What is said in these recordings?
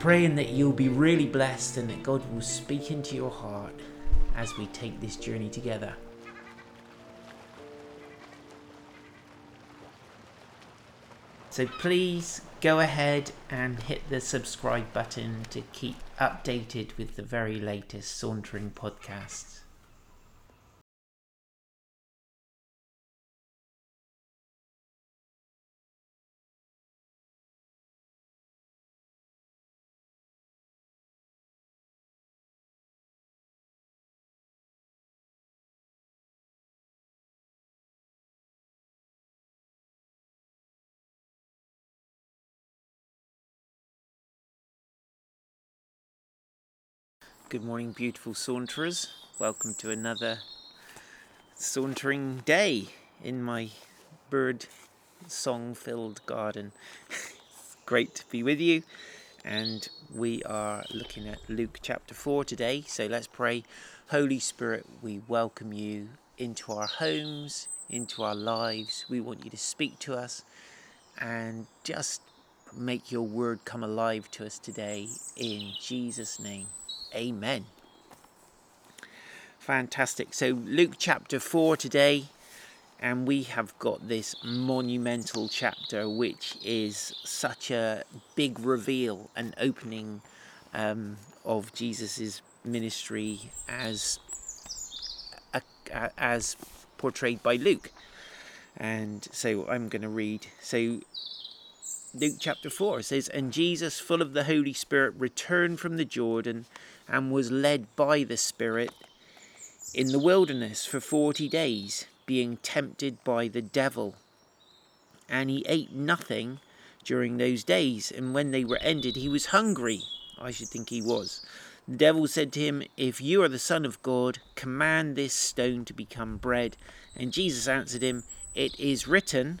Praying that you'll be really blessed and that God will speak into your heart as we take this journey together. So please go ahead and hit the subscribe button to keep updated with the very latest Sauntering podcasts. Good morning, beautiful saunterers. Welcome to another sauntering day in my bird song filled garden. great to be with you. And we are looking at Luke chapter 4 today. So let's pray. Holy Spirit, we welcome you into our homes, into our lives. We want you to speak to us and just make your word come alive to us today in Jesus' name. Amen. Fantastic. So, Luke chapter 4 today, and we have got this monumental chapter, which is such a big reveal and opening um, of Jesus's ministry as uh, as portrayed by Luke. And so I'm going to read. So Luke chapter 4 says, And Jesus, full of the Holy Spirit, returned from the Jordan and was led by the Spirit in the wilderness for forty days, being tempted by the devil. And he ate nothing during those days, and when they were ended, he was hungry. I should think he was. The devil said to him, If you are the Son of God, command this stone to become bread. And Jesus answered him, It is written,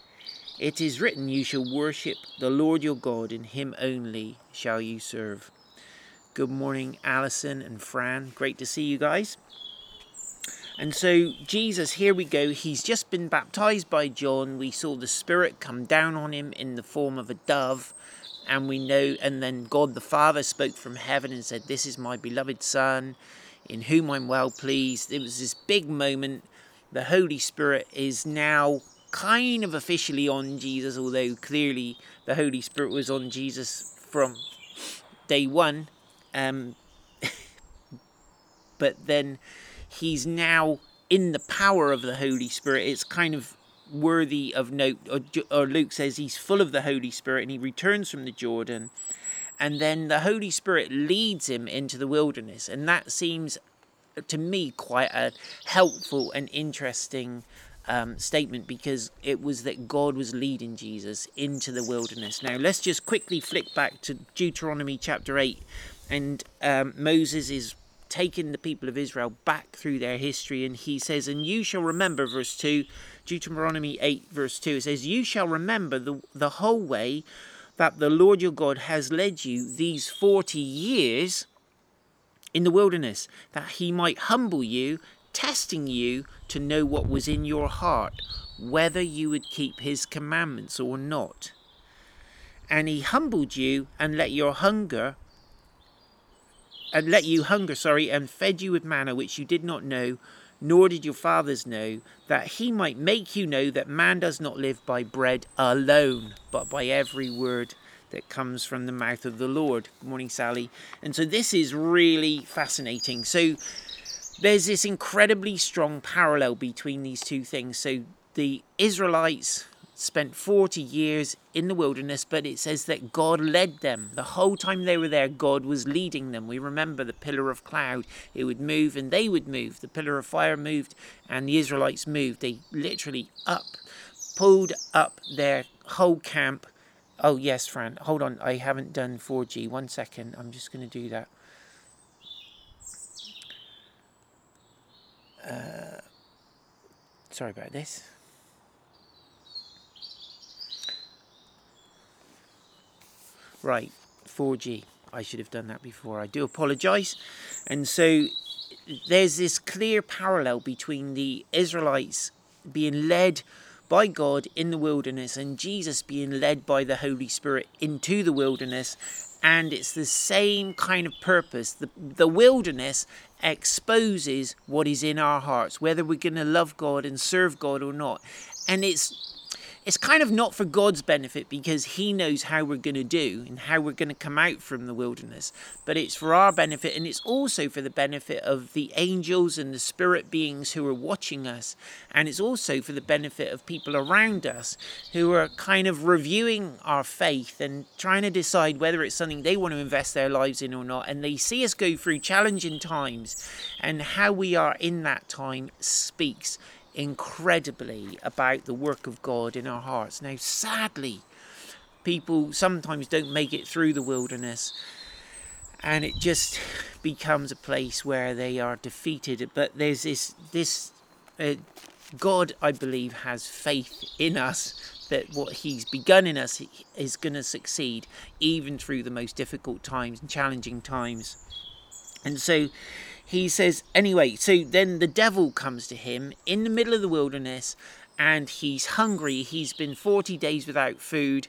it is written, You shall worship the Lord your God, and him only shall you serve. Good morning, Alison and Fran. Great to see you guys. And so, Jesus, here we go. He's just been baptized by John. We saw the Spirit come down on him in the form of a dove. And we know, and then God the Father spoke from heaven and said, This is my beloved Son, in whom I'm well pleased. It was this big moment. The Holy Spirit is now kind of officially on Jesus, although clearly the Holy Spirit was on Jesus from day one. Um, but then he's now in the power of the Holy Spirit. It's kind of worthy of note. Or, or Luke says he's full of the Holy Spirit and he returns from the Jordan. And then the Holy Spirit leads him into the wilderness. And that seems to me quite a helpful and interesting um, statement because it was that God was leading Jesus into the wilderness. Now, let's just quickly flick back to Deuteronomy chapter 8, and um, Moses is taking the people of Israel back through their history, and he says, And you shall remember, verse 2, Deuteronomy 8, verse 2, it says, You shall remember the, the whole way that the Lord your God has led you these 40 years in the wilderness, that he might humble you testing you to know what was in your heart, whether you would keep his commandments or not. And he humbled you and let your hunger and let you hunger, sorry, and fed you with manna which you did not know, nor did your fathers know, that he might make you know that man does not live by bread alone, but by every word that comes from the mouth of the Lord. Good morning, Sally. And so this is really fascinating. So there's this incredibly strong parallel between these two things. So the Israelites spent 40 years in the wilderness, but it says that God led them. The whole time they were there, God was leading them. We remember the pillar of cloud, it would move and they would move. The pillar of fire moved and the Israelites moved. They literally up, pulled up their whole camp. Oh, yes, Fran, hold on. I haven't done 4G. One second. I'm just going to do that. Uh, sorry about this. Right, 4G. I should have done that before. I do apologise. And so there's this clear parallel between the Israelites being led by God in the wilderness and Jesus being led by the Holy Spirit into the wilderness. And it's the same kind of purpose. The, the wilderness exposes what is in our hearts, whether we're going to love God and serve God or not. And it's it's kind of not for God's benefit because He knows how we're going to do and how we're going to come out from the wilderness, but it's for our benefit and it's also for the benefit of the angels and the spirit beings who are watching us. And it's also for the benefit of people around us who are kind of reviewing our faith and trying to decide whether it's something they want to invest their lives in or not. And they see us go through challenging times and how we are in that time speaks incredibly about the work of God in our hearts. Now, sadly, people sometimes don't make it through the wilderness and it just becomes a place where they are defeated. But there's this, this uh, God, I believe, has faith in us that what He's begun in us is going to succeed even through the most difficult times and challenging times. And so he says, anyway, so then the devil comes to him in the middle of the wilderness and he's hungry. He's been 40 days without food.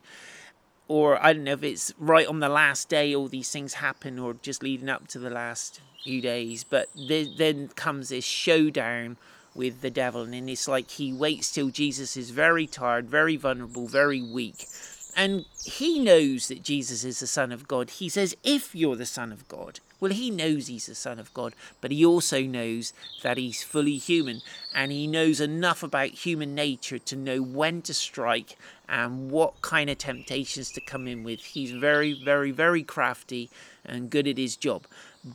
Or I don't know if it's right on the last day all these things happen or just leading up to the last few days. But then comes this showdown with the devil. And it's like he waits till Jesus is very tired, very vulnerable, very weak. And he knows that Jesus is the Son of God. He says, If you're the Son of God, well, he knows he's the Son of God, but he also knows that he's fully human and he knows enough about human nature to know when to strike and what kind of temptations to come in with. He's very, very, very crafty and good at his job,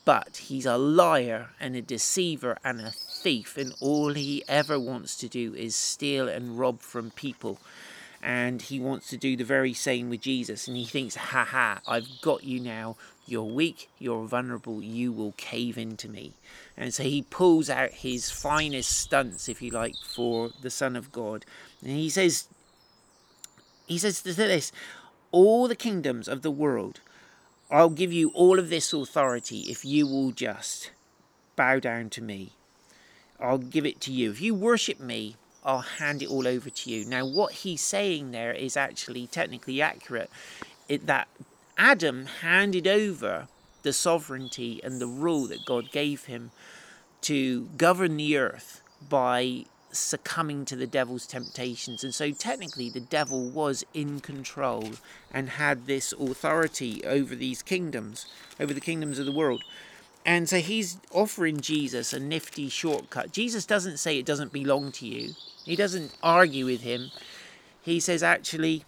but he's a liar and a deceiver and a thief, and all he ever wants to do is steal and rob from people and he wants to do the very same with Jesus. And he thinks, ha ha, I've got you now. You're weak, you're vulnerable, you will cave into me. And so he pulls out his finest stunts, if you like, for the Son of God. And he says, he says this, all the kingdoms of the world, I'll give you all of this authority if you will just bow down to me. I'll give it to you. If you worship me, I'll hand it all over to you. Now, what he's saying there is actually technically accurate. It, that Adam handed over the sovereignty and the rule that God gave him to govern the earth by succumbing to the devil's temptations. And so, technically, the devil was in control and had this authority over these kingdoms, over the kingdoms of the world. And so, he's offering Jesus a nifty shortcut. Jesus doesn't say it doesn't belong to you, he doesn't argue with him. He says, actually,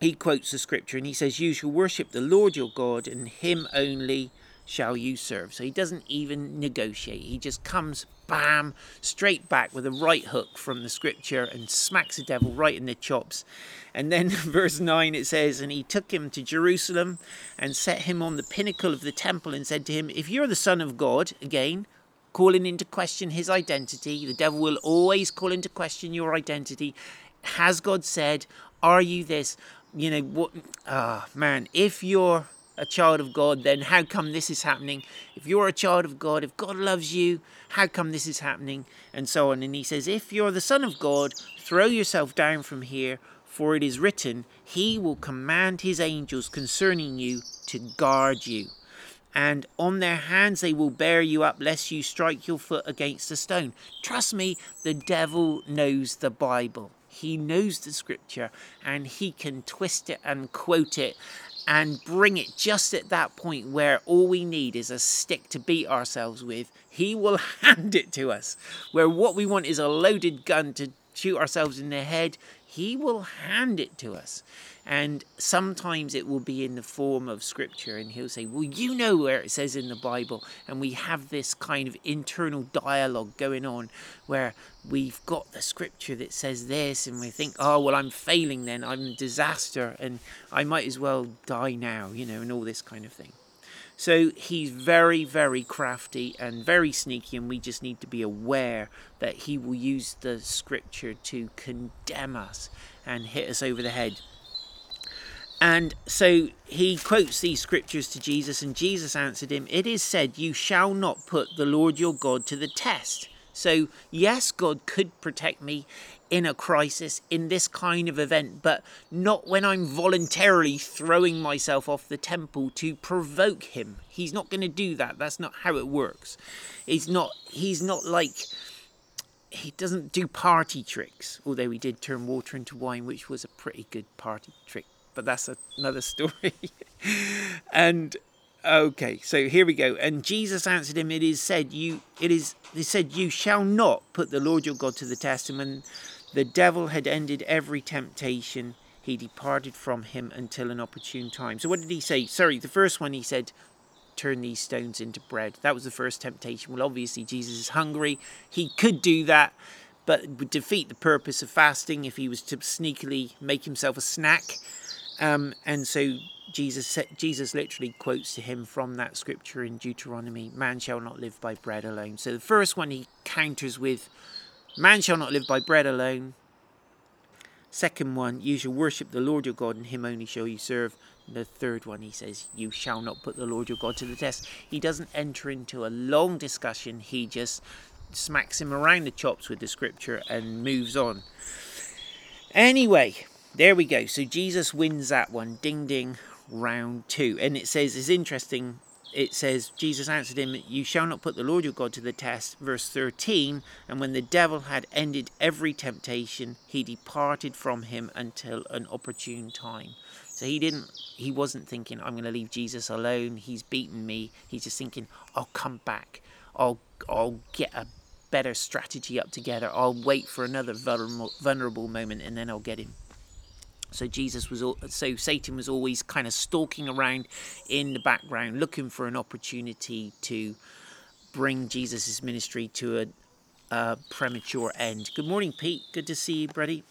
he quotes the scripture and he says, You shall worship the Lord your God, and him only shall you serve. So he doesn't even negotiate. He just comes, bam, straight back with a right hook from the scripture and smacks the devil right in the chops. And then verse 9 it says, And he took him to Jerusalem and set him on the pinnacle of the temple and said to him, If you're the Son of God, again, calling into question his identity, the devil will always call into question your identity. Has God said, Are you this? you know what ah oh, man if you're a child of god then how come this is happening? If you're a child of god if god loves you how come this is happening? And so on. And he says if you're the son of god throw yourself down from here for it is written he will command his angels concerning you to guard you and on their hands they will bear you up lest you strike your foot against a stone trust me the devil knows the bible He knows the scripture and he can twist it and quote it and bring it just at that point where all we need is a stick to beat ourselves with. He will hand it to us. Where what we want is a loaded gun to shoot ourselves in the head, he will hand it to us. And sometimes it will be in the form of scripture, and he'll say, Well, you know where it says in the Bible. And we have this kind of internal dialogue going on where we've got the scripture that says this, and we think, Oh, well, I'm failing then. I'm a disaster, and I might as well die now, you know, and all this kind of thing. So he's very, very crafty and very sneaky, and we just need to be aware that he will use the scripture to condemn us and hit us over the head. And so he quotes these scriptures to Jesus, and Jesus answered him, It is said, You shall not put the Lord your God to the test. So, yes, God could protect me in a crisis, in this kind of event, but not when I'm voluntarily throwing myself off the temple to provoke him. He's not going to do that. That's not how it works. He's not, he's not like, he doesn't do party tricks, although he did turn water into wine, which was a pretty good party trick but that's another story. and okay, so here we go. And Jesus answered him, It is said, you it is it said, You shall not put the Lord your God to the test. And the devil had ended every temptation, he departed from him until an opportune time. So what did he say? Sorry, the first one he said, Turn these stones into bread. That was the first temptation. Well, obviously Jesus is hungry. He could do that but would defeat the purpose of fasting if he was to sneakily make himself a snack. Um, and so Jesus Jesus literally quotes to him from that scripture in Deuteronomy, man shall not live by bread alone. So the first one he counters with, man shall not live by bread alone. Second one, you shall worship the Lord your God, and him only shall you serve. And the third one, he says, you shall not put the Lord your God to the test. He doesn't enter into a long discussion, he just smacks him around the chops with the scripture and moves on. Anyway, there we go. So Jesus wins that one. Ding ding, round two. And it says, it's interesting. It says, Jesus answered him, You shall not put the Lord your God to the test. Verse 13. And when the devil had ended every temptation, he departed from him until an opportune time. So he didn't, he wasn't thinking, I'm going to leave Jesus alone. He's beaten me. He's just thinking, I'll come back. I'll, I'll get a better strategy up together. I'll wait for another vulnerable, vulnerable moment and then I'll get him. So Jesus was all, so Satan was always kind of stalking around in the background, looking for an opportunity to bring Jesus' ministry to a, a premature end. Good morning, Pete. Good to see you, buddy.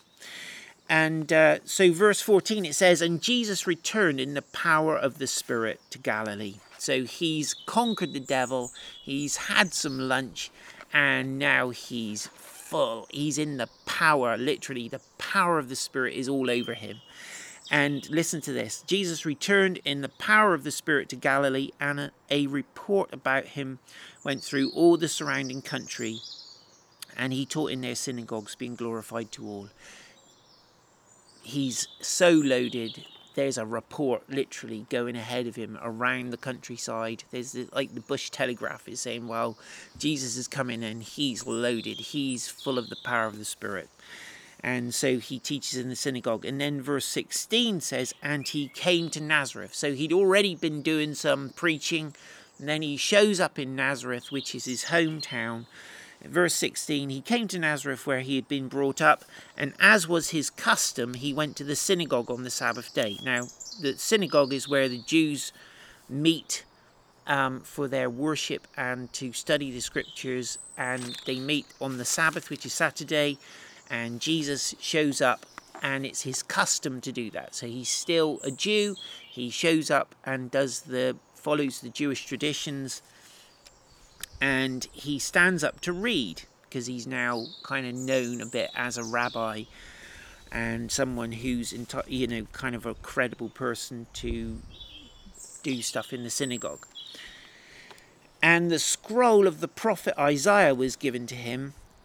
And uh, so, verse 14 it says, And Jesus returned in the power of the Spirit to Galilee. So he's conquered the devil, he's had some lunch, and now he's full. He's in the power, literally, the power of the Spirit is all over him. And listen to this Jesus returned in the power of the Spirit to Galilee, and a, a report about him went through all the surrounding country, and he taught in their synagogues, being glorified to all. He's so loaded there's a report literally going ahead of him around the countryside. There's the, like the Bush Telegraph is saying, well, Jesus is coming and he's loaded, he's full of the power of the Spirit. And so he teaches in the synagogue. And then verse 16 says, and he came to Nazareth. So he'd already been doing some preaching. And then he shows up in Nazareth, which is his hometown verse 16 he came to Nazareth where he had been brought up, and as was his custom, he went to the synagogue on the Sabbath day. Now, the synagogue is where the Jews meet um, for their worship and to study the scriptures, and they meet on the Sabbath, which is Saturday, and Jesus shows up. And it's his custom to do that. So he's still a Jew. He shows up and does the follows the Jewish traditions and he stands up to read because he's now kind of known a bit as a rabbi and someone who's you know kind of a credible person to do stuff in the synagogue. And the scroll of the prophet Isaiah was given to him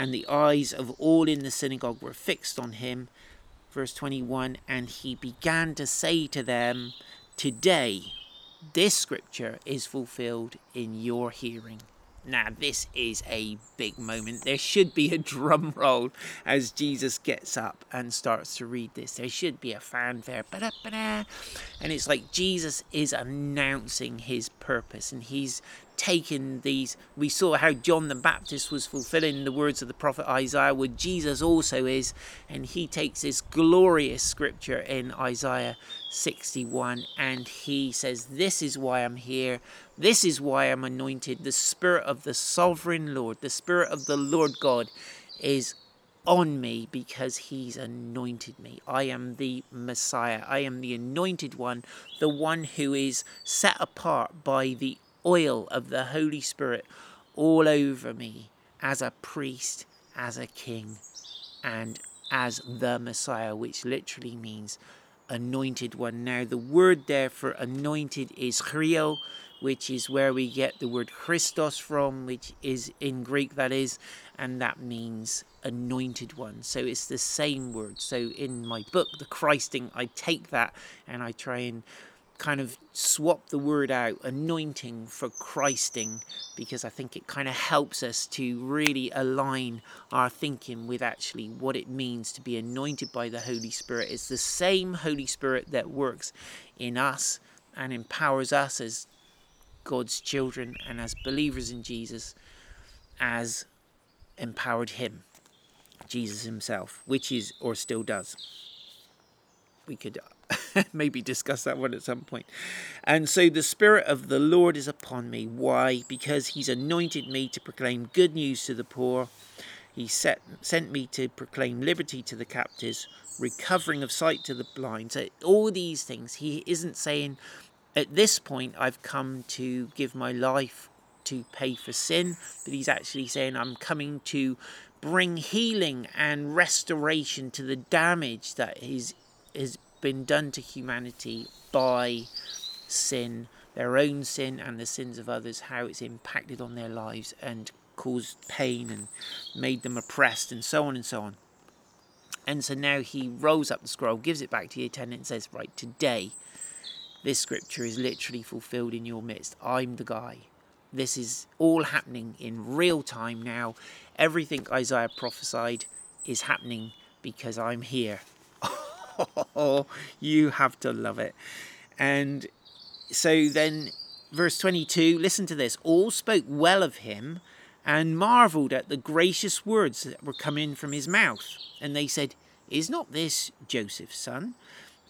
And the eyes of all in the synagogue were fixed on him. Verse 21 And he began to say to them, Today this scripture is fulfilled in your hearing. Now, this is a big moment. There should be a drum roll as Jesus gets up and starts to read this. There should be a fanfare. And it's like Jesus is announcing his purpose and he's taken these. We saw how John the Baptist was fulfilling the words of the prophet Isaiah, where Jesus also is, and he takes this glorious scripture in Isaiah 61 and he says, This is why I'm here. This is why I'm anointed. The Spirit of the sovereign Lord, the Spirit of the Lord God is on me because he's anointed me. I am the Messiah. I am the anointed one, the one who is set apart by the oil of the Holy Spirit all over me as a priest, as a king, and as the Messiah, which literally means anointed one. Now, the word there for anointed is chrio, which is where we get the word Christos from, which is in Greek, that is, and that means anointed one. So it's the same word. So in my book, The Christing, I take that and I try and kind of swap the word out, anointing for Christing, because I think it kind of helps us to really align our thinking with actually what it means to be anointed by the Holy Spirit. It's the same Holy Spirit that works in us and empowers us as God's children and as believers in Jesus as empowered him, Jesus himself, which is or still does. We could maybe discuss that one at some point. And so the Spirit of the Lord is upon me. Why? Because He's anointed me to proclaim good news to the poor. He set, sent me to proclaim liberty to the captives, recovering of sight to the blind. So, all these things, He isn't saying, at this point, I've come to give my life to pay for sin, but He's actually saying, I'm coming to bring healing and restoration to the damage that is, is been done to humanity by sin, their own sin and the sins of others, how it's impacted on their lives and caused pain and made them oppressed and so on and so on. And so now he rolls up the scroll, gives it back to the attendant, and says, Right, today, this scripture is literally fulfilled in your midst. I'm the guy. This is all happening in real time now. Everything Isaiah prophesied is happening because I'm here you have to love it. And so then, verse 22 listen to this. All spoke well of him and marveled at the gracious words that were coming from his mouth. And they said, Is not this Joseph's son?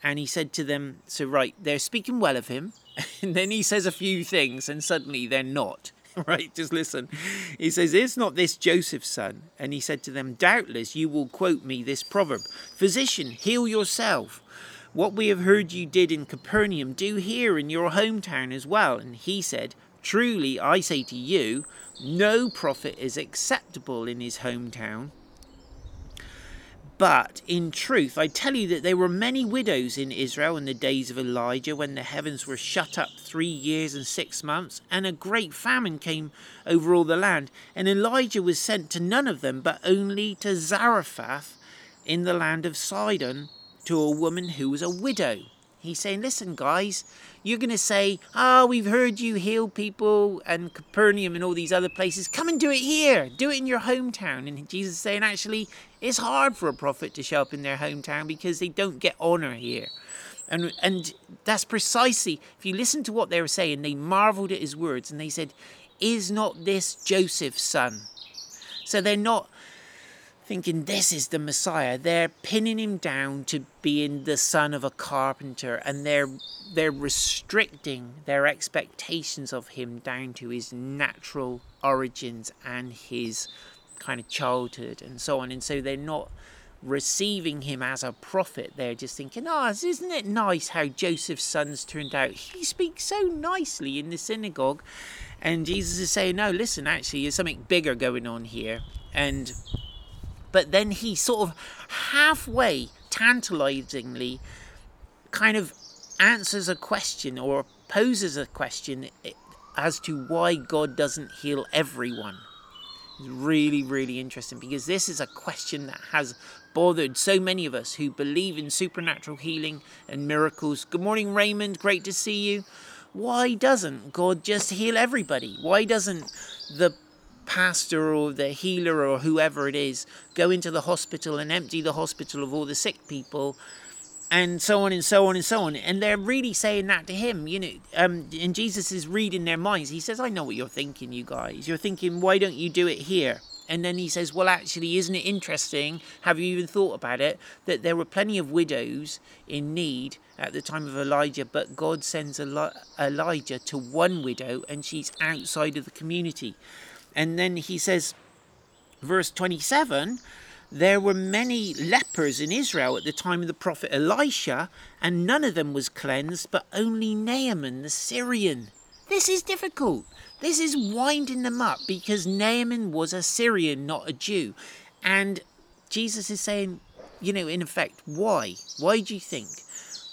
And he said to them, So, right, they're speaking well of him. And then he says a few things, and suddenly they're not. right? Just listen. He says, Is not this Joseph's son? And he said to them, Doubtless you will quote me this proverb Physician, heal yourself. What we have heard you did in Capernaum, do here in your hometown as well. And he said, Truly I say to you, no prophet is acceptable in his hometown. But in truth, I tell you that there were many widows in Israel in the days of Elijah when the heavens were shut up three years and six months, and a great famine came over all the land. And Elijah was sent to none of them, but only to Zarephath in the land of Sidon, to a woman who was a widow. He's saying, Listen, guys, you're going to say, Ah, oh, we've heard you heal people and Capernaum and all these other places. Come and do it here. Do it in your hometown. And Jesus is saying, Actually, it's hard for a prophet to show up in their hometown because they don't get honor here. And, and that's precisely, if you listen to what they were saying, they marveled at his words and they said, Is not this Joseph's son? So they're not thinking this is the Messiah. They're pinning him down to being the son of a carpenter and they're they're restricting their expectations of him down to his natural origins and his kind of childhood and so on. And so they're not receiving him as a prophet. They're just thinking, oh, isn't it nice how Joseph's sons turned out? He speaks so nicely in the synagogue. And Jesus is saying, no, listen, actually, there's something bigger going on here. And but then he sort of halfway, tantalizingly, kind of answers a question or poses a question as to why God doesn't heal everyone. Really, really interesting because this is a question that has bothered so many of us who believe in supernatural healing and miracles. Good morning, Raymond. Great to see you. Why doesn't God just heal everybody? Why doesn't the pastor or the healer or whoever it is go into the hospital and empty the hospital of all the sick people and so on and so on and so on. And they're really saying that to him, you know. Um, and Jesus is reading their minds. He says, I know what you're thinking, you guys. You're thinking, why don't you do it here? And then he says, Well, actually, isn't it interesting? Have you even thought about it? That there were plenty of widows in need at the time of Elijah, but God sends Elijah to one widow and she's outside of the community. And then he says, verse 27 there were many lepers in Israel at the time of the prophet Elisha, and none of them was cleansed, but only Naaman the Syrian. This is difficult. This is winding them up because Naaman was a Syrian, not a Jew. And Jesus is saying, you know, in effect, why? Why do you think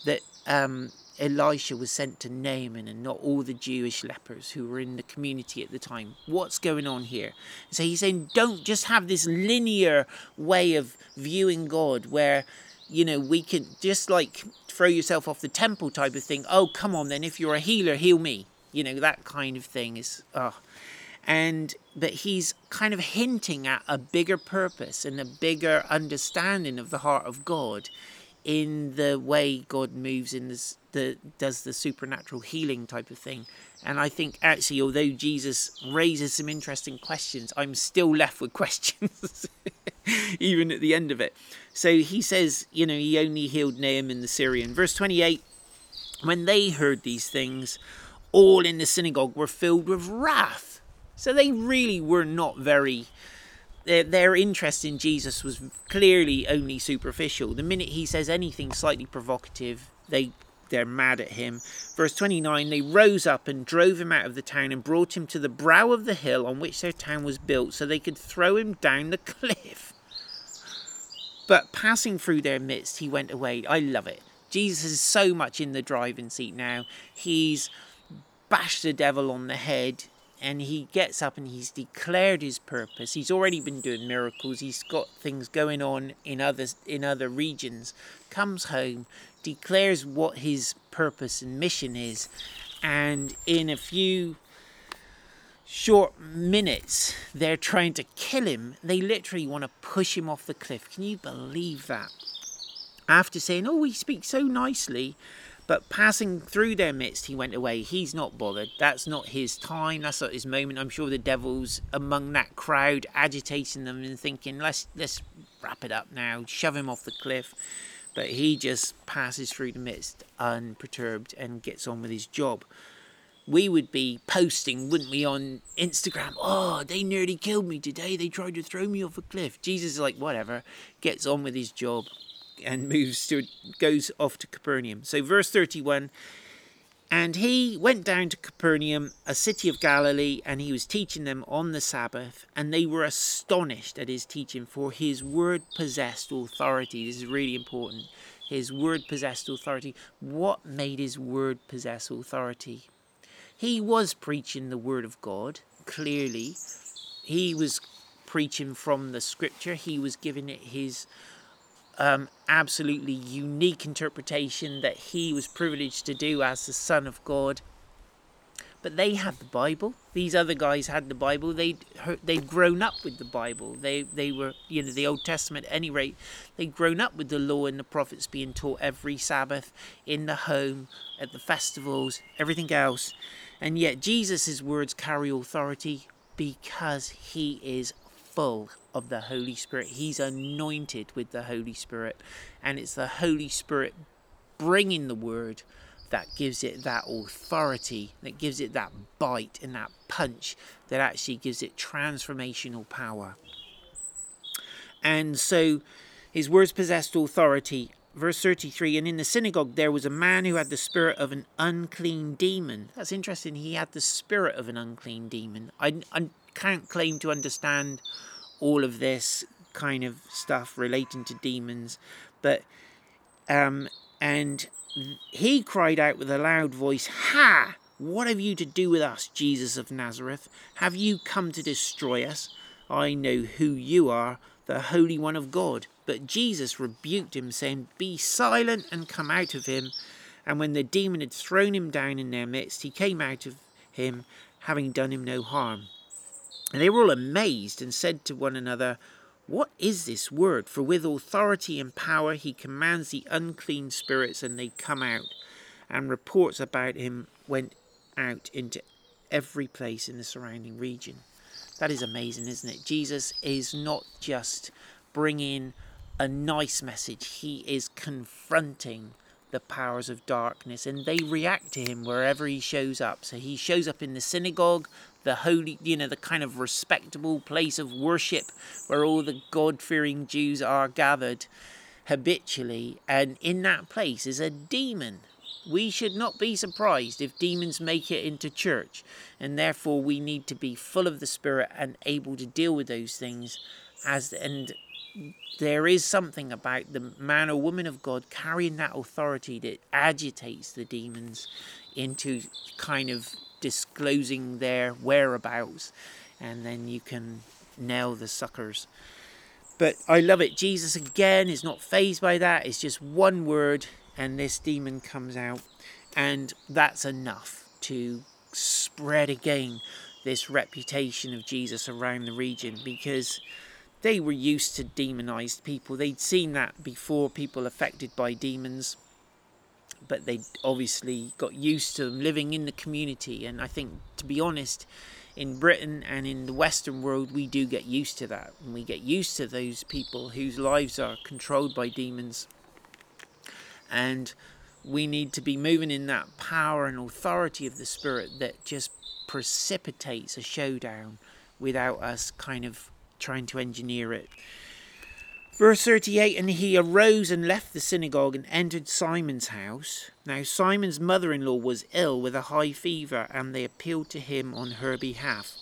that um, Elisha was sent to Naaman and not all the Jewish lepers who were in the community at the time. What's going on here? So he's saying, don't just have this linear way of viewing God where, you know, we can just like throw yourself off the temple type of thing. Oh, come on then, if you're a healer, heal me. You know, that kind of thing is, oh. And, but he's kind of hinting at a bigger purpose and a bigger understanding of the heart of God in the way God moves in this, the does the supernatural healing type of thing. And I think actually, although Jesus raises some interesting questions, I'm still left with questions, even at the end of it. So he says, you know, he only healed Naaman the Syrian. Verse 28 When they heard these things, all in the synagogue were filled with wrath. So they really were not very their, their interest in Jesus was clearly only superficial. The minute he says anything slightly provocative, they they're mad at him. Verse 29 They rose up and drove him out of the town and brought him to the brow of the hill on which their town was built so they could throw him down the cliff. But passing through their midst, he went away. I love it. Jesus is so much in the driving seat now. He's bashed the devil on the head and he gets up and he's declared his purpose. He's already been doing miracles. He's got things going on in other in other regions. Comes home, declares what his purpose and mission is, and in a few short minutes they're trying to kill him. They literally want to push him off the cliff. Can you believe that? After saying, "Oh, he speaks so nicely," But passing through their midst, he went away. He's not bothered. That's not his time. That's not his moment. I'm sure the devil's among that crowd, agitating them and thinking, let's let's wrap it up now, shove him off the cliff. But he just passes through the midst unperturbed and gets on with his job. We would be posting, wouldn't we, on Instagram? Oh, they nearly killed me today. They tried to throw me off a cliff. Jesus is like, whatever, gets on with his job and moves to goes off to Capernaum. So verse 31 and he went down to Capernaum, a city of Galilee, and he was teaching them on the Sabbath, and they were astonished at his teaching, for his word possessed authority. This is really important. His word possessed authority. What made his word possess authority? He was preaching the word of God, clearly. He was preaching from the scripture, he was giving it his um, absolutely unique interpretation that he was privileged to do as the Son of God. But they had the Bible. These other guys had the Bible. They'd they'd grown up with the Bible. They they were you know the Old Testament. At any rate, they'd grown up with the law and the prophets being taught every Sabbath in the home, at the festivals, everything else. And yet Jesus' words carry authority because he is full of the Holy Spirit. He's anointed with the Holy Spirit. And it's the Holy Spirit bringing the word that gives it that authority, that gives it that bite and that punch, that actually gives it transformational power. And so his words possessed authority. Verse 33 And in the synagogue there was a man who had the spirit of an unclean demon. That's interesting. He had the spirit of an unclean demon. I, I can't claim to understand all of this kind of stuff relating to demons. But um, and he cried out with a loud voice, "Ha! What have you to do with us, Jesus of Nazareth? Have you come to destroy us? I know who you are, the Holy One of God." But Jesus rebuked him, saying, Be silent and come out of him. And when the demon had thrown him down in their midst, he came out of him, having done him no harm. And they were all amazed and said to one another, What is this word? For with authority and power he commands the unclean spirits, and they come out. And reports about him went out into every place in the surrounding region. That is amazing, isn't it? Jesus is not just bringing a nice message, he is confronting the powers of darkness and they react to him wherever he shows up. So he shows up in the synagogue, the holy, you know, the kind of respectable place of worship where all the God fearing Jews are gathered habitually. And in that place is a demon. We should not be surprised if demons make it into church, and therefore we need to be full of the Spirit and able to deal with those things as and there is something about the man or woman of God carrying that authority that agitates the demons into kind of disclosing their whereabouts, and then you can nail the suckers. But I love it. Jesus again is not fazed by that. It's just one word, and this demon comes out, and that's enough to spread again this reputation of Jesus around the region because they were used to demonized people. They'd seen that before, people affected by demons, but they obviously got used to them living in the community. And I think, to be honest, in Britain and in the Western world, we do get used to that. And we get used to those people whose lives are controlled by demons. And we need to be moving in that power and authority of the Spirit that just precipitates a showdown without us kind of trying to engineer it. Verse 38 And he arose and left the synagogue and entered Simon's house. Now, Simon's mother in law was ill with a high fever, and they appealed to him on her behalf.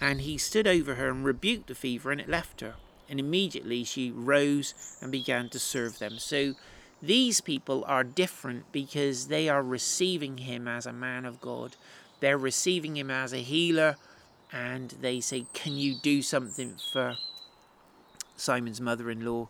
And he stood over her and rebuked the fever, and it left her. And immediately she rose and began to serve them. So these people are different because they are receiving him as a man of God. They're receiving him as a healer, and they say, Can you do something for Simon's mother in law?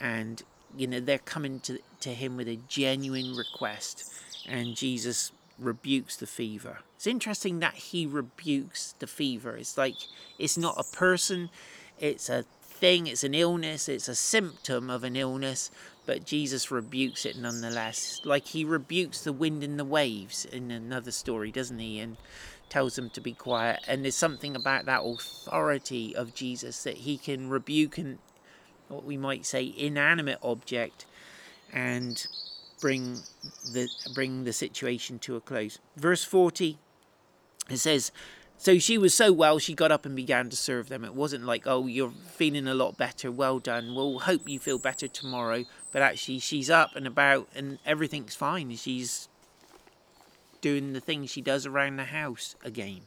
And, you know, they're coming to, to him with a genuine request, and Jesus rebukes the fever. It's interesting that he rebukes the fever. It's like it's not a person, it's a thing, it's an illness, it's a symptom of an illness, but Jesus rebukes it nonetheless. Like he rebukes the wind and the waves in another story, doesn't he? And tells them to be quiet. And there's something about that authority of Jesus that he can rebuke and what we might say inanimate object and bring the bring the situation to a close. Verse 40 it says so she was so well she got up and began to serve them. It wasn't like, oh, you're feeling a lot better, well done. We'll hope you feel better tomorrow. But actually she's up and about and everything's fine. She's doing the things she does around the house again,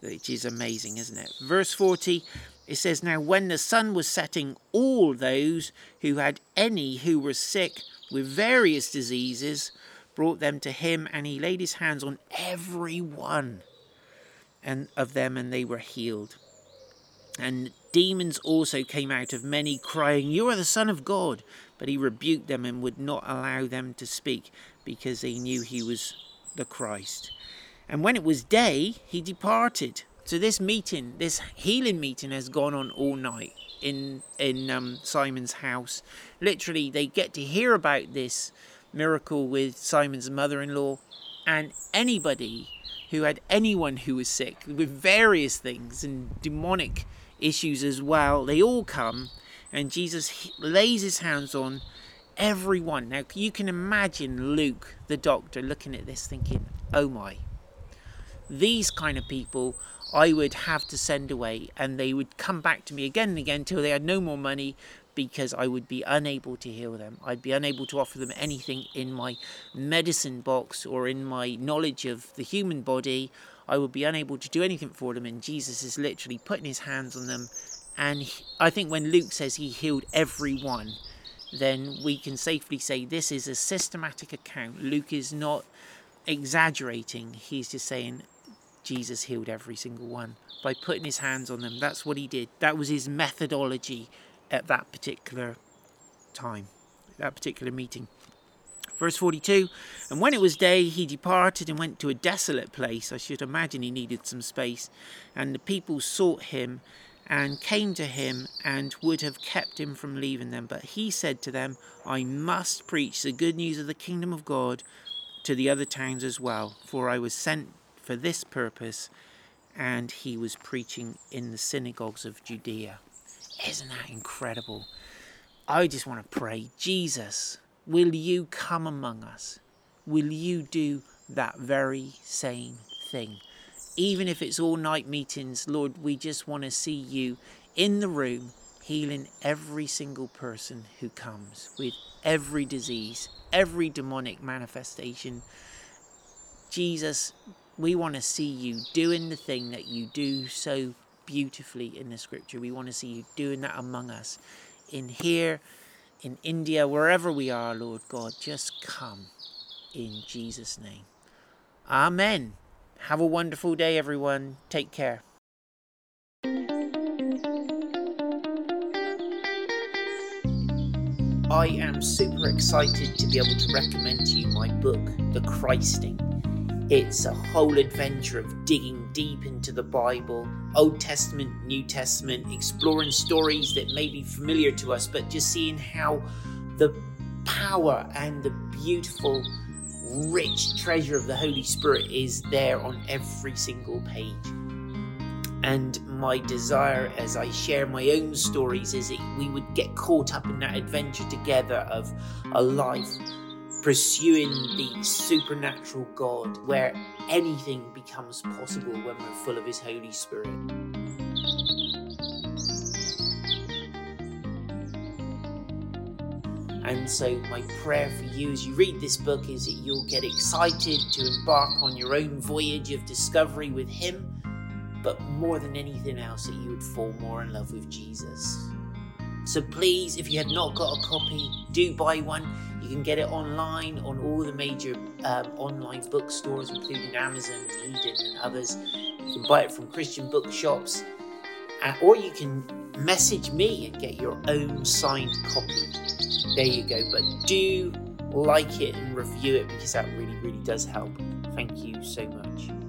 which is amazing, isn't it? Verse 40 it says, Now when the sun was setting, all those who had any who were sick with various diseases brought them to him, and he laid his hands on every one and of them, and they were healed. And demons also came out of many, crying, You are the Son of God. But he rebuked them and would not allow them to speak, because they knew he was the Christ. And when it was day, he departed. So this meeting, this healing meeting, has gone on all night in in um, Simon's house. Literally, they get to hear about this miracle with Simon's mother-in-law, and anybody who had anyone who was sick with various things and demonic issues as well, they all come, and Jesus lays his hands on everyone. Now, you can imagine Luke, the doctor, looking at this thinking, oh my, these kind of people I would have to send away, and they would come back to me again and again until they had no more money because I would be unable to heal them. I'd be unable to offer them anything in my medicine box or in my knowledge of the human body. I would be unable to do anything for them, and Jesus is literally putting his hands on them And he, I think when Luke says he healed everyone, then we can safely say this is a systematic account. Luke is not exaggerating, he's just saying Jesus healed every single one by putting his hands on them. That's what he did. That was his methodology at that particular time, that particular meeting. Verse 42 And when it was day, he departed and went to a desolate place. I should imagine he needed some space. And the people sought him and came to him and would have kept him from leaving them. But he said to them, I must preach the good news of the kingdom of God to the other towns as well, for I was sent for this purpose. And he was preaching in the synagogues of Judea. Isn't that incredible? I just want to pray, Jesus, will you come among us? Will you do that very same thing? Even if it's all night meetings, Lord, we just want to see you in the room healing every single person who comes with every disease, every demonic manifestation. Jesus, we want to see you doing the thing that you do so beautifully in the scripture. We want to see you doing that among us. In here, in India, wherever we are, Lord God, just come in Jesus' name. Amen. Have a wonderful day, everyone. Take care. I am super excited to be able to recommend to you my book, The Christing. It's a whole adventure of digging deep into the Bible, Old Testament, New Testament, exploring stories that may be familiar to us, but just seeing how the power and the beautiful rich treasure of the Holy Spirit is there on every single page. And my desire as I share my own stories is that we would get caught up in that adventure together of a life pursuing the supernatural God where anything becomes possible when we're full of His Holy Spirit. And so, my prayer for you as you read this book is that you'll get excited to embark on your own voyage of discovery with Him, but more than anything else, that you would fall more in love with Jesus. So, please, if you have not got a copy, do buy one. You can get it online on all the major um, online bookstores, including Amazon, and Eden, and others. You can buy it from Christian bookshops, uh, or you can message me and get your own signed copy there you go. But do like it and review it because that really, really does help. Thank you so much.